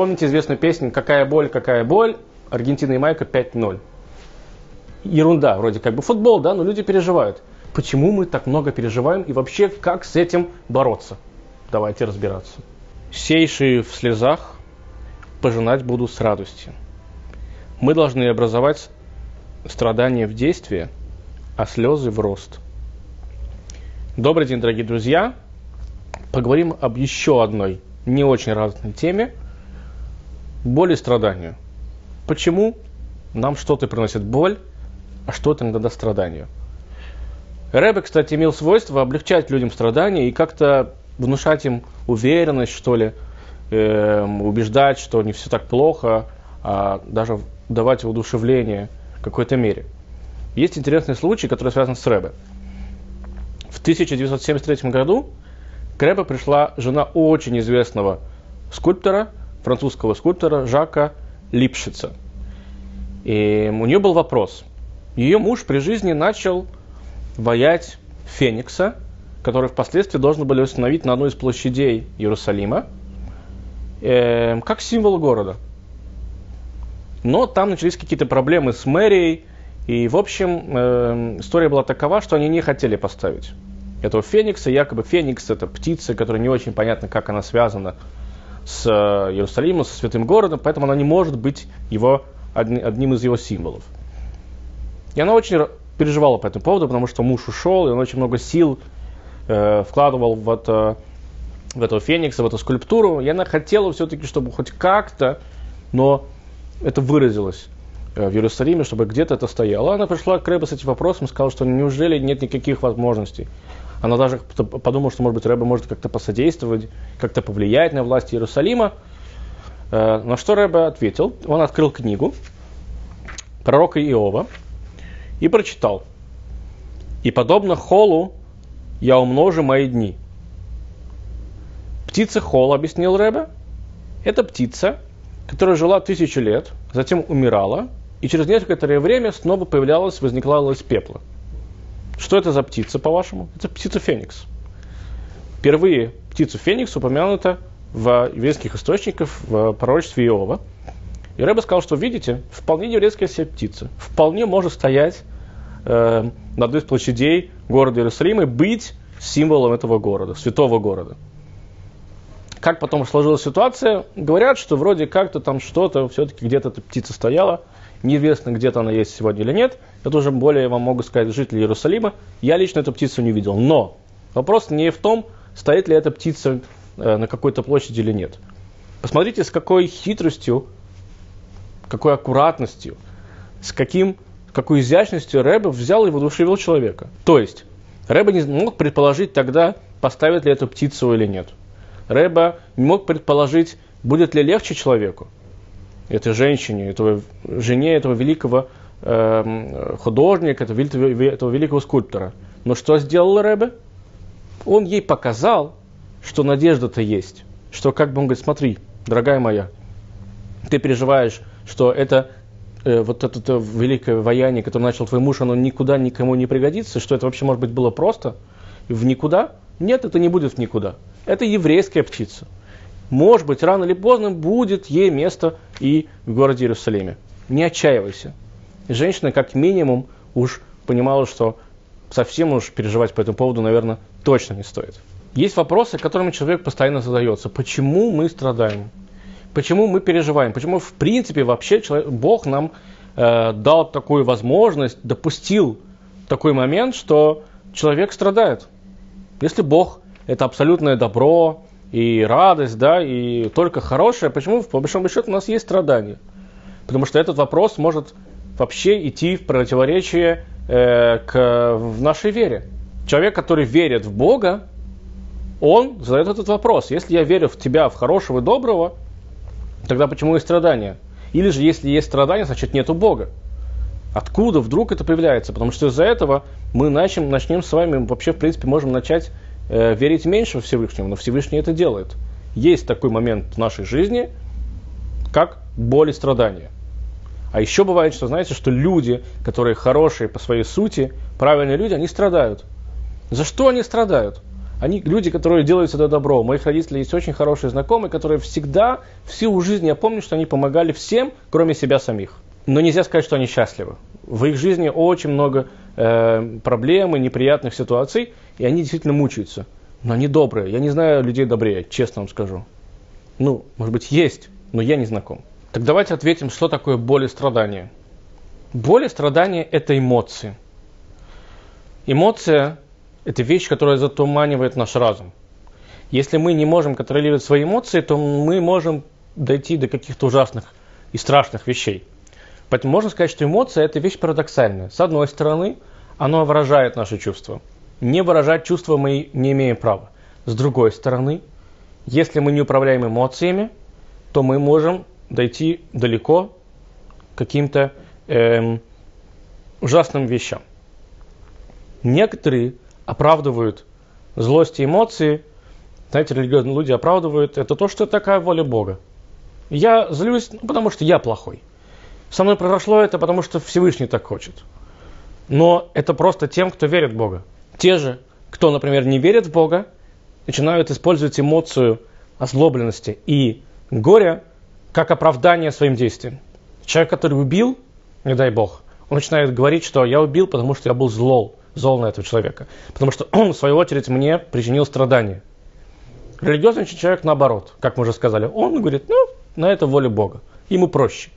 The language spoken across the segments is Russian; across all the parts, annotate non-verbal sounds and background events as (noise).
помните известную песню «Какая боль, какая боль?» Аргентина и Майка 5-0. Ерунда, вроде как бы футбол, да, но люди переживают. Почему мы так много переживаем и вообще как с этим бороться? Давайте разбираться. Сейшие в слезах пожинать буду с радостью. Мы должны образовать страдания в действие, а слезы в рост. Добрый день, дорогие друзья. Поговорим об еще одной не очень разной теме – боли и страданию. Почему нам что-то приносит боль, а что-то иногда страданию? Рэбе, кстати, имел свойство облегчать людям страдания и как-то внушать им уверенность, что ли, э, убеждать, что не все так плохо, а даже давать воодушевление в какой-то мере. Есть интересный случай, который связан с Рэбе. В 1973 году к Рэбе пришла жена очень известного скульптора, французского скульптора Жака Липшица. И у нее был вопрос. Ее муж при жизни начал воять Феникса, который впоследствии должны были установить на одной из площадей Иерусалима, э, как символ города. Но там начались какие-то проблемы с мэрией, и, в общем, э, история была такова, что они не хотели поставить этого феникса. Якобы феникс – это птица, которая не очень понятно, как она связана с э, Иерусалимом, со святым городом, поэтому она не может быть его, одним из его символов. И она очень переживала по этому поводу, потому что муж ушел, и он очень много сил э, вкладывал в, это, в этого феникса, в эту скульптуру. И она хотела все-таки, чтобы хоть как-то, но это выразилось э, в Иерусалиме, чтобы где-то это стояло. Она пришла к Рэбе с этим вопросом, сказала, что неужели нет никаких возможностей. Она даже подумала, что, может быть, Рэбе может как-то посодействовать, как-то повлиять на власть Иерусалима. Э, на что Рэбе ответил? Он открыл книгу пророка Иова, и прочитал. «И подобно холу я умножу мои дни». Птица хол, объяснил Рэбе, это птица, которая жила тысячу лет, затем умирала, и через некоторое время снова появлялась, возникла из пепла. Что это за птица, по-вашему? Это птица Феникс. Впервые птицу Феникс упомянута в еврейских источниках в пророчестве Иова. И Рэбе сказал, что, видите, вполне еврейская себе птица. Вполне может стоять э, на одной из площадей города Иерусалима и быть символом этого города, святого города. Как потом сложилась ситуация, говорят, что вроде как-то там что-то, все-таки где-то эта птица стояла, неизвестно, где-то она есть сегодня или нет. Это уже более вам могу сказать жители Иерусалима. Я лично эту птицу не видел. Но вопрос не в том, стоит ли эта птица э, на какой-то площади или нет. Посмотрите, с какой хитростью, какой аккуратностью, с каким какой изящностью Рэбе взял и воодушевил человека. То есть, Рэбе не мог предположить тогда, поставит ли эту птицу или нет. Рэбе не мог предположить, будет ли легче человеку, этой женщине, этого, жене этого великого художника, этого, великого скульптора. Но что сделал Рэбе? Он ей показал, что надежда-то есть. Что как бы он говорит, смотри, дорогая моя, ты переживаешь, что это э, вот это великое вояние, которое начал твой муж, оно никуда никому не пригодится, что это вообще, может быть, было просто в никуда? Нет, это не будет в никуда. Это еврейская птица. Может быть, рано или поздно будет ей место и в городе Иерусалиме. Не отчаивайся. Женщина, как минимум, уж понимала, что совсем уж переживать по этому поводу, наверное, точно не стоит. Есть вопросы, которыми человек постоянно задается. Почему мы страдаем? Почему мы переживаем? Почему, в принципе, вообще человек, Бог нам э, дал такую возможность, допустил такой момент, что человек страдает? Если Бог – это абсолютное добро и радость, да, и только хорошее, почему, по большому счету, у нас есть страдания? Потому что этот вопрос может вообще идти в противоречие э, к в нашей вере. Человек, который верит в Бога, он задает этот вопрос. Если я верю в тебя, в хорошего и доброго, Тогда почему есть страдания? Или же, если есть страдания, значит нету Бога. Откуда вдруг это появляется? Потому что из-за этого мы начнем, начнем с вами, вообще, в принципе, можем начать э, верить меньше во Всевышнего, но Всевышний это делает. Есть такой момент в нашей жизни, как боль и страдания. А еще бывает, что, знаете, что люди, которые хорошие по своей сути, правильные люди, они страдают. За что они страдают? Они люди, которые делают это добро. У моих родителей есть очень хорошие знакомые, которые всегда, всю жизнь, я помню, что они помогали всем, кроме себя самих. Но нельзя сказать, что они счастливы. В их жизни очень много э, проблем и неприятных ситуаций, и они действительно мучаются. Но они добрые. Я не знаю людей добрее, честно вам скажу. Ну, может быть, есть, но я не знаком. Так давайте ответим, что такое боль и страдание. Боль и страдание – это эмоции. Эмоция – это вещь, которая затуманивает наш разум. Если мы не можем контролировать свои эмоции, то мы можем дойти до каких-то ужасных и страшных вещей. Поэтому можно сказать, что эмоция – это вещь парадоксальная. С одной стороны, она выражает наши чувства. Не выражать чувства мы не имеем права. С другой стороны, если мы не управляем эмоциями, то мы можем дойти далеко каким-то эм, ужасным вещам. Некоторые оправдывают злость и эмоции, знаете, религиозные люди оправдывают это то, что такая воля Бога. Я злюсь, ну, потому что я плохой. Со мной произошло это, потому что Всевышний так хочет. Но это просто тем, кто верит в Бога. Те же, кто, например, не верит в Бога, начинают использовать эмоцию озлобленности и горя как оправдание своим действиям. Человек, который убил, не дай Бог, он начинает говорить, что я убил, потому что я был злол, зол на этого человека. Потому что он, в свою очередь, мне причинил страдания. Религиозный человек наоборот, как мы уже сказали. Он говорит, ну, на это воля Бога. Ему проще.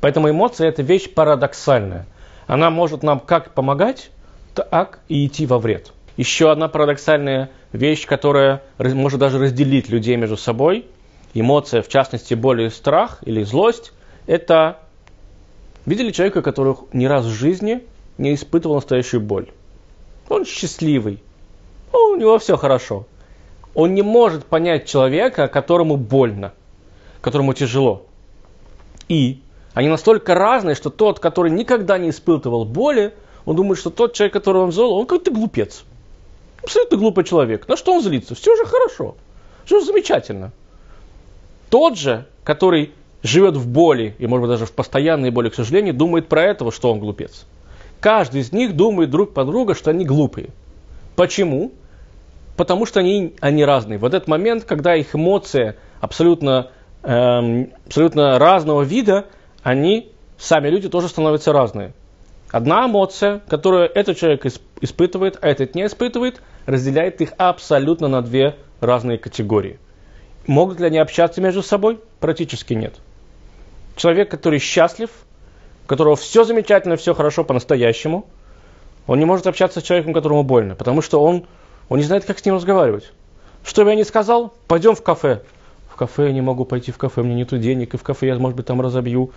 Поэтому эмоция – это вещь парадоксальная. Она может нам как помогать, так и идти во вред. Еще одна парадоксальная вещь, которая может даже разделить людей между собой, эмоция, в частности, боль и страх или злость, это видели человека, который ни раз в жизни не испытывал настоящую боль. Он счастливый, у него все хорошо. Он не может понять человека, которому больно, которому тяжело. И они настолько разные, что тот, который никогда не испытывал боли, он думает, что тот человек, которого он зол, он как-то глупец. Абсолютно глупый человек. На что он злится? Все же хорошо. Все же замечательно. Тот же, который живет в боли, и может быть даже в постоянной боли, к сожалению, думает про этого, что он глупец. Каждый из них думает друг по другу, что они глупые. Почему? Потому что они, они разные. В этот момент, когда их эмоция абсолютно, эм, абсолютно разного вида, они, сами люди, тоже становятся разные. Одна эмоция, которую этот человек испытывает, а этот не испытывает, разделяет их абсолютно на две разные категории. Могут ли они общаться между собой? Практически нет. Человек, который счастлив, у которого все замечательно, все хорошо по-настоящему, он не может общаться с человеком, которому больно, потому что он, он не знает, как с ним разговаривать. Что бы я ни сказал, пойдем в кафе в кафе, я не могу пойти в кафе, мне нету денег, и в кафе я, может быть, там разобью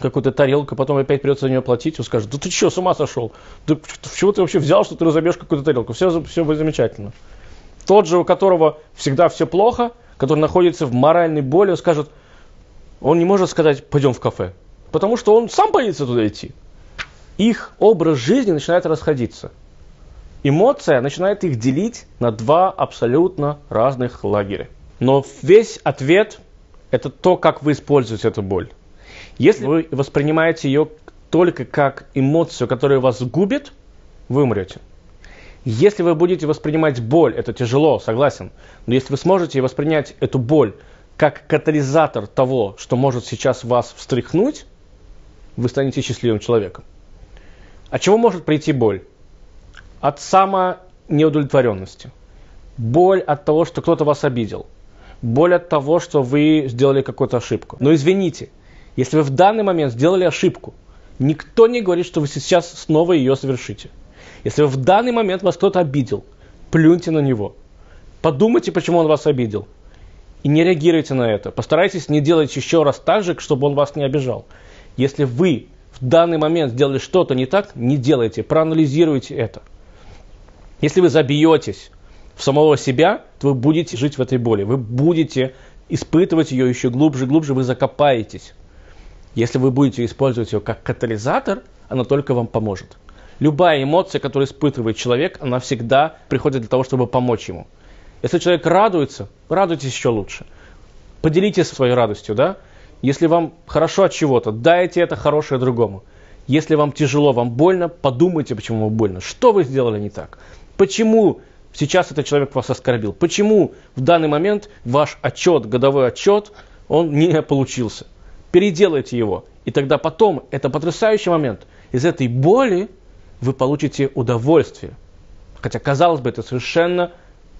какую-то тарелку, потом опять придется за нее платить, он скажет, да ты что, с ума сошел? Да чего ты вообще взял, что ты разобьешь какую-то тарелку? Все, все будет замечательно. Тот же, у которого всегда все плохо, который находится в моральной боли, он скажет, он не может сказать, пойдем в кафе, потому что он сам боится туда идти. Их образ жизни начинает расходиться. Эмоция начинает их делить на два абсолютно разных лагеря. Но весь ответ – это то, как вы используете эту боль. Если вы воспринимаете ее только как эмоцию, которая вас губит, вы умрете. Если вы будете воспринимать боль, это тяжело, согласен, но если вы сможете воспринять эту боль как катализатор того, что может сейчас вас встряхнуть, вы станете счастливым человеком. От чего может прийти боль? От самонеудовлетворенности. Боль от того, что кто-то вас обидел – боль от того, что вы сделали какую-то ошибку. Но извините, если вы в данный момент сделали ошибку, никто не говорит, что вы сейчас снова ее совершите. Если в данный момент вас кто-то обидел, плюньте на него. Подумайте, почему он вас обидел. И не реагируйте на это. Постарайтесь не делать еще раз так же, чтобы он вас не обижал. Если вы в данный момент сделали что-то не так, не делайте, проанализируйте это. Если вы забьетесь в самого себя, то вы будете жить в этой боли. Вы будете испытывать ее еще глубже, глубже, вы закопаетесь. Если вы будете использовать ее как катализатор, она только вам поможет. Любая эмоция, которую испытывает человек, она всегда приходит для того, чтобы помочь ему. Если человек радуется, радуйтесь еще лучше. Поделитесь своей радостью, да? Если вам хорошо от чего-то, дайте это хорошее другому. Если вам тяжело, вам больно, подумайте, почему вам больно. Что вы сделали не так? Почему Сейчас этот человек вас оскорбил. Почему в данный момент ваш отчет, годовой отчет, он не получился? Переделайте его. И тогда потом, это потрясающий момент, из этой боли вы получите удовольствие. Хотя, казалось бы, это совершенно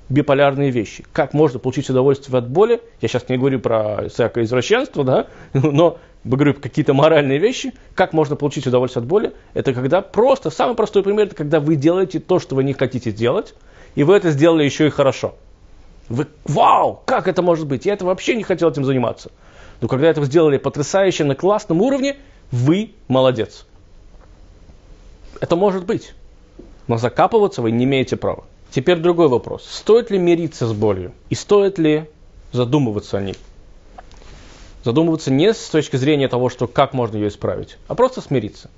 биполярные вещи. Как можно получить удовольствие от боли? Я сейчас не говорю про всякое извращенство, да, (laughs) но говорю какие-то моральные вещи. Как можно получить удовольствие от боли? Это когда просто, самый простой пример, это когда вы делаете то, что вы не хотите делать, и вы это сделали еще и хорошо. Вы, вау, как это может быть? Я это вообще не хотел этим заниматься. Но когда это сделали потрясающе на классном уровне, вы молодец. Это может быть. Но закапываться вы не имеете права. Теперь другой вопрос. Стоит ли мириться с болью? И стоит ли задумываться о ней? Задумываться не с точки зрения того, что как можно ее исправить, а просто смириться.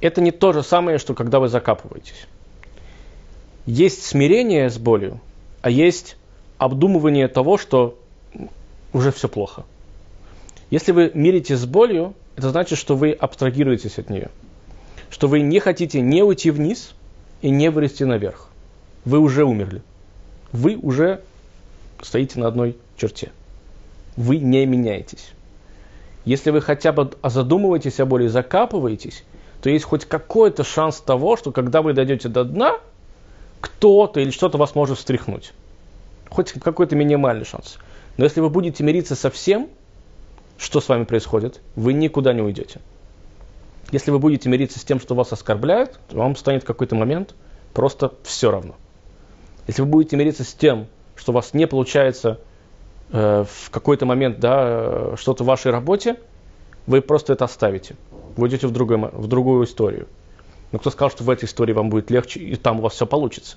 Это не то же самое, что когда вы закапываетесь. Есть смирение с болью, а есть обдумывание того, что уже все плохо. Если вы миритесь с болью, это значит, что вы абстрагируетесь от нее. Что вы не хотите не уйти вниз и не вырасти наверх. Вы уже умерли. Вы уже стоите на одной черте. Вы не меняетесь. Если вы хотя бы задумываетесь о боли закапываетесь, то есть хоть какой-то шанс того, что когда вы дойдете до дна, кто-то или что-то вас может встряхнуть. Хоть какой-то минимальный шанс. Но если вы будете мириться со всем, что с вами происходит, вы никуда не уйдете. Если вы будете мириться с тем, что вас оскорбляют, то вам станет в какой-то момент просто все равно. Если вы будете мириться с тем, что у вас не получается э, в какой-то момент да, э, что-то в вашей работе, вы просто это оставите. Вы идете в, другой, в другую историю. Но кто сказал, что в этой истории вам будет легче, и там у вас все получится?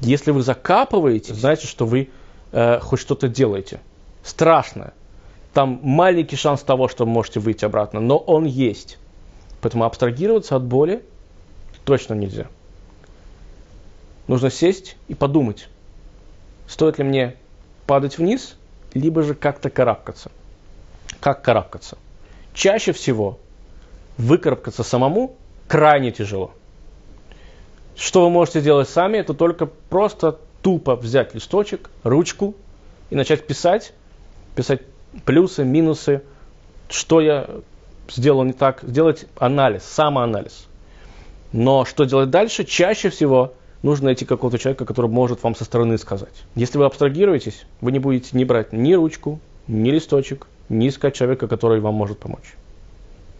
Если вы закапываете, знаете, что вы э, хоть что-то делаете. Страшно. Там маленький шанс того, что вы можете выйти обратно, но он есть. Поэтому абстрагироваться от боли точно нельзя. Нужно сесть и подумать, стоит ли мне падать вниз, либо же как-то карабкаться. Как карабкаться? Чаще всего выкарабкаться самому крайне тяжело. Что вы можете делать сами, это только просто тупо взять листочек, ручку и начать писать, писать плюсы, минусы, что я сделал не так, сделать анализ, самоанализ. Но что делать дальше? Чаще всего нужно найти какого-то человека, который может вам со стороны сказать. Если вы абстрагируетесь, вы не будете ни брать ни ручку, ни листочек, ни искать человека, который вам может помочь.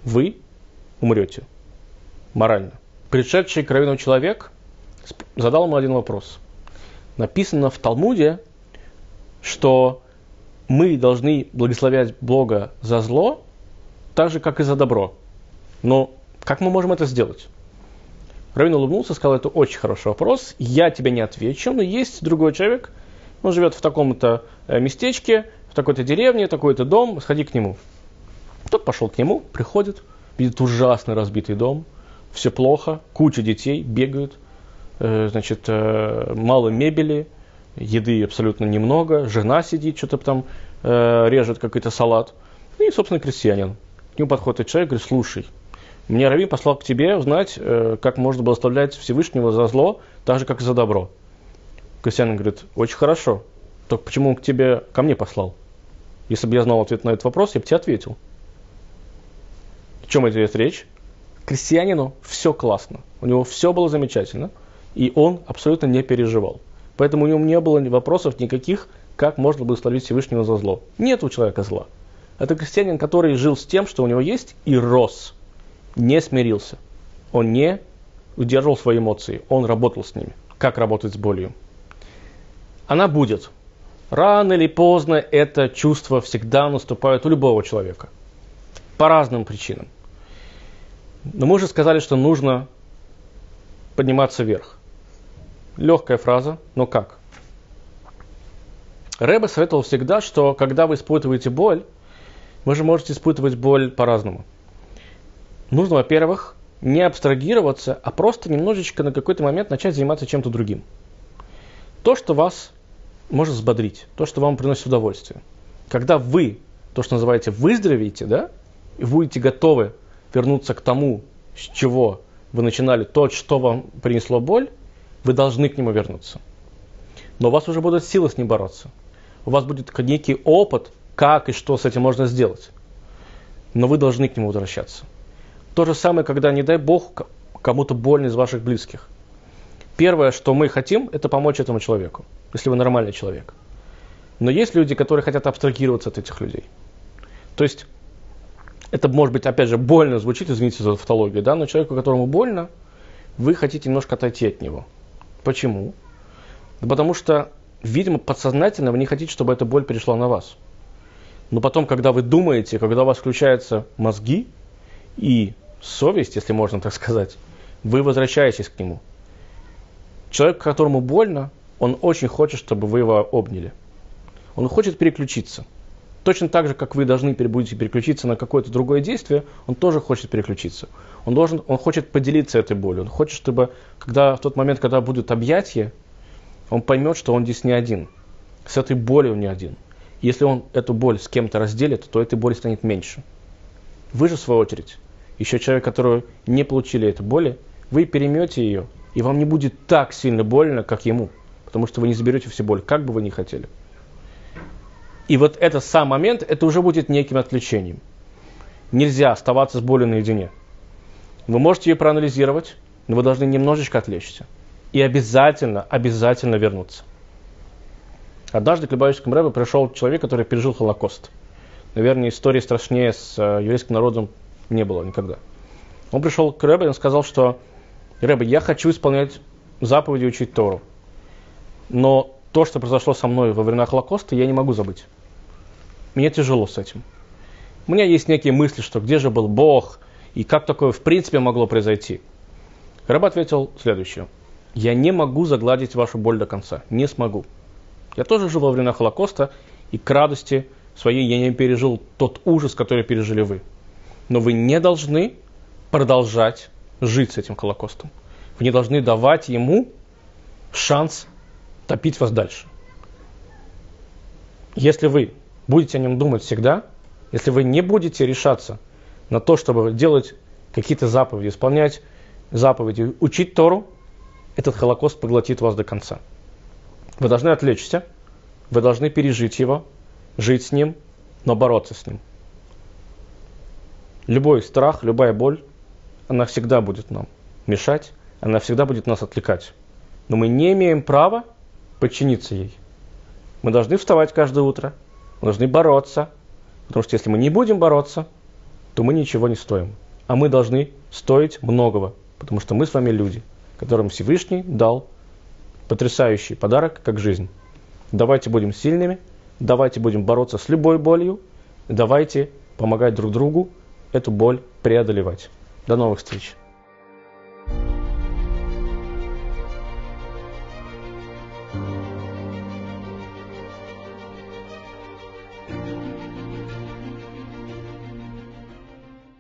Вы умрете морально. Пришедший к человек задал ему один вопрос. Написано в Талмуде, что мы должны благословлять Бога за зло, так же, как и за добро. Но как мы можем это сделать? Равин улыбнулся, сказал, это очень хороший вопрос, я тебе не отвечу, но есть другой человек, он живет в таком-то э, местечке, в такой-то деревне, такой-то дом, сходи к нему. Тот пошел к нему, приходит, видит ужасный разбитый дом, все плохо, куча детей бегают, э, значит, э, мало мебели, еды абсолютно немного, жена сидит, что-то там э, режет какой-то салат. И, собственно, крестьянин. К нему подходит человек говорит, слушай, мне Рави послал к тебе узнать, э, как можно было оставлять Всевышнего за зло, так же, как и за добро. Крестьянин говорит, очень хорошо, только почему он к тебе, ко мне послал? Если бы я знал ответ на этот вопрос, я бы тебе ответил. О чем идет речь? Крестьянину все классно, у него все было замечательно, и он абсолютно не переживал. Поэтому у него не было вопросов никаких, как можно было словить Всевышнего за зло. Нет у человека зла. Это крестьянин, который жил с тем, что у него есть, и рос. Не смирился. Он не удерживал свои эмоции. Он работал с ними. Как работать с болью? Она будет. Рано или поздно это чувство всегда наступает у любого человека. По разным причинам. Но мы уже сказали, что нужно подниматься вверх. Легкая фраза, но как? Рэбе советовал всегда, что когда вы испытываете боль, вы же можете испытывать боль по-разному. Нужно, во-первых, не абстрагироваться, а просто немножечко на какой-то момент начать заниматься чем-то другим. То, что вас может взбодрить, то, что вам приносит удовольствие. Когда вы, то, что называете, выздоровеете, да, и будете готовы вернуться к тому, с чего вы начинали, то, что вам принесло боль, Вы должны к нему вернуться. Но у вас уже будут силы с ним бороться. У вас будет некий опыт, как и что с этим можно сделать. Но вы должны к нему возвращаться. То же самое, когда, не дай Бог, кому-то больно из ваших близких. Первое, что мы хотим, это помочь этому человеку, если вы нормальный человек. Но есть люди, которые хотят абстрагироваться от этих людей. То есть, это может быть, опять же, больно звучит, извините за тавтологию, да, но человеку, которому больно, вы хотите немножко отойти от него. Почему? Потому что, видимо, подсознательно вы не хотите, чтобы эта боль перешла на вас. Но потом, когда вы думаете, когда у вас включаются мозги и совесть, если можно так сказать, вы возвращаетесь к нему. Человек, которому больно, он очень хочет, чтобы вы его обняли. Он хочет переключиться. Точно так же, как вы должны будете переключиться на какое-то другое действие, он тоже хочет переключиться. Он, должен, он хочет поделиться этой болью. Он хочет, чтобы когда, в тот момент, когда будут объятия, он поймет, что он здесь не один. С этой болью он не один. Если он эту боль с кем-то разделит, то этой боли станет меньше. Вы же, в свою очередь, еще человек, который не получили этой боли, вы перемете ее, и вам не будет так сильно больно, как ему, потому что вы не заберете всю боль, как бы вы ни хотели. И вот этот сам момент, это уже будет неким отвлечением. Нельзя оставаться с болью наедине. Вы можете ее проанализировать, но вы должны немножечко отвлечься. И обязательно, обязательно вернуться. Однажды к Любавическому Рэбе пришел человек, который пережил Холокост. Наверное, истории страшнее с э, еврейским народом не было никогда. Он пришел к Рэбе и сказал, что Рэбе, я хочу исполнять заповеди учить Тору. Но то, что произошло со мной во времена Холокоста, я не могу забыть. Мне тяжело с этим. У меня есть некие мысли, что где же был Бог, и как такое в принципе могло произойти. Рэбе ответил следующее. Я не могу загладить вашу боль до конца. Не смогу. Я тоже жил во времена Холокоста, и к радости своей я не пережил тот ужас, который пережили вы но вы не должны продолжать жить с этим Холокостом. Вы не должны давать ему шанс топить вас дальше. Если вы будете о нем думать всегда, если вы не будете решаться на то, чтобы делать какие-то заповеди, исполнять заповеди, учить Тору, этот Холокост поглотит вас до конца. Вы должны отвлечься, вы должны пережить его, жить с ним, но бороться с ним. Любой страх, любая боль, она всегда будет нам мешать, она всегда будет нас отвлекать. Но мы не имеем права подчиниться ей. Мы должны вставать каждое утро, мы должны бороться, потому что если мы не будем бороться, то мы ничего не стоим. А мы должны стоить многого, потому что мы с вами люди, которым Всевышний дал потрясающий подарок, как жизнь. Давайте будем сильными, давайте будем бороться с любой болью, давайте помогать друг другу, эту боль преодолевать. До новых встреч!